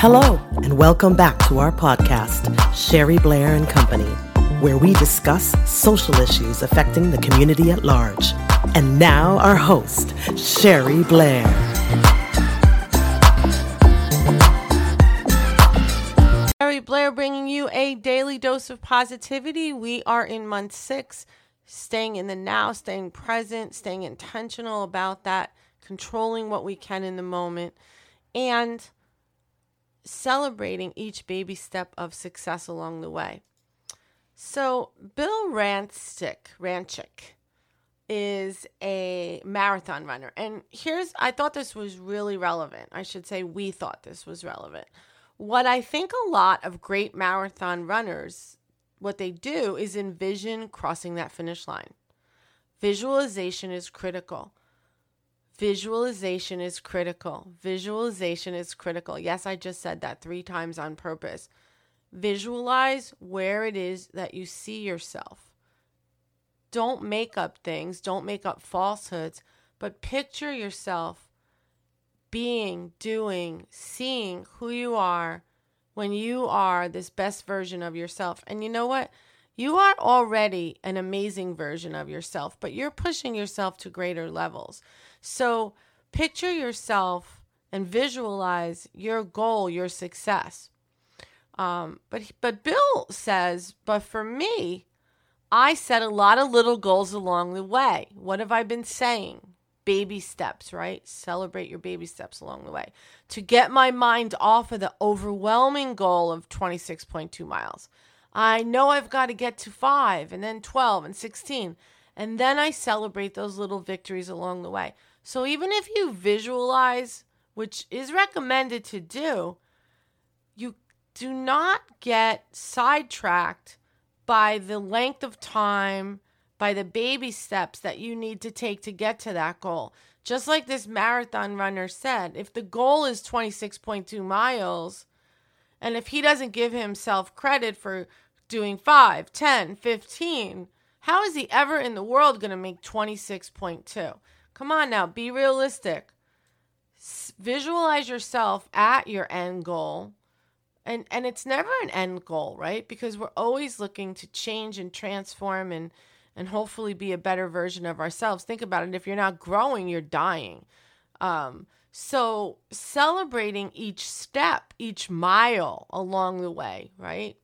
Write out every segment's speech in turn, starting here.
Hello, and welcome back to our podcast, Sherry Blair and Company, where we discuss social issues affecting the community at large. And now, our host, Sherry Blair. Sherry Blair bringing you a daily dose of positivity. We are in month six, staying in the now, staying present, staying intentional about that, controlling what we can in the moment, and celebrating each baby step of success along the way. So, Bill Rancic, Rancic is a marathon runner. And here's, I thought this was really relevant. I should say, we thought this was relevant. What I think a lot of great marathon runners, what they do is envision crossing that finish line. Visualization is critical. Visualization is critical. Visualization is critical. Yes, I just said that three times on purpose. Visualize where it is that you see yourself. Don't make up things, don't make up falsehoods, but picture yourself being, doing, seeing who you are when you are this best version of yourself. And you know what? You are already an amazing version of yourself, but you're pushing yourself to greater levels. So picture yourself and visualize your goal, your success. Um, but but Bill says, but for me, I set a lot of little goals along the way. What have I been saying? Baby steps, right? Celebrate your baby steps along the way to get my mind off of the overwhelming goal of 26.2 miles. I know I've got to get to five and then 12 and 16. And then I celebrate those little victories along the way. So even if you visualize, which is recommended to do, you do not get sidetracked by the length of time, by the baby steps that you need to take to get to that goal. Just like this marathon runner said, if the goal is 26.2 miles, and if he doesn't give himself credit for doing 5, 10, 15, how is he ever in the world going to make 26.2? Come on now, be realistic. S- visualize yourself at your end goal. And and it's never an end goal, right? Because we're always looking to change and transform and and hopefully be a better version of ourselves. Think about it. If you're not growing, you're dying. Um, so celebrating each step, each mile along the way, right?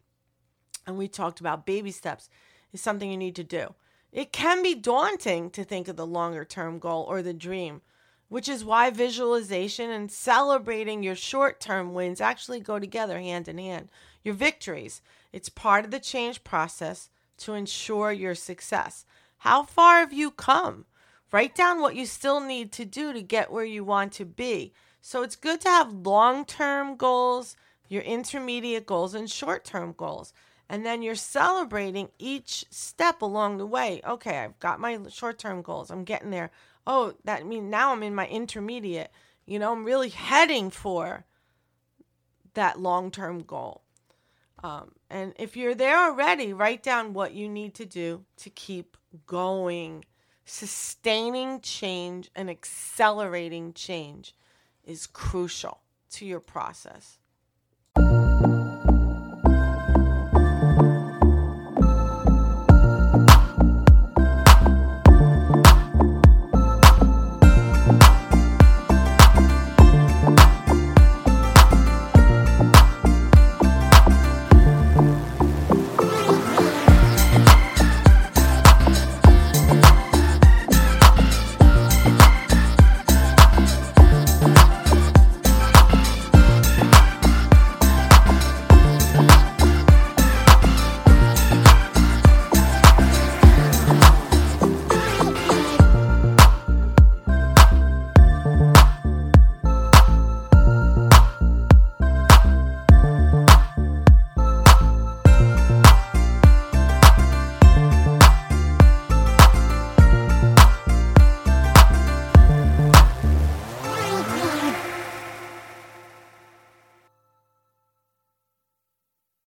And we talked about baby steps is something you need to do. It can be daunting to think of the longer term goal or the dream, which is why visualization and celebrating your short term wins actually go together hand in hand. Your victories, it's part of the change process to ensure your success. How far have you come? Write down what you still need to do to get where you want to be. So it's good to have long term goals, your intermediate goals, and short term goals. And then you're celebrating each step along the way. Okay, I've got my short term goals. I'm getting there. Oh, that means now I'm in my intermediate. You know, I'm really heading for that long term goal. Um, and if you're there already, write down what you need to do to keep going. Sustaining change and accelerating change is crucial to your process.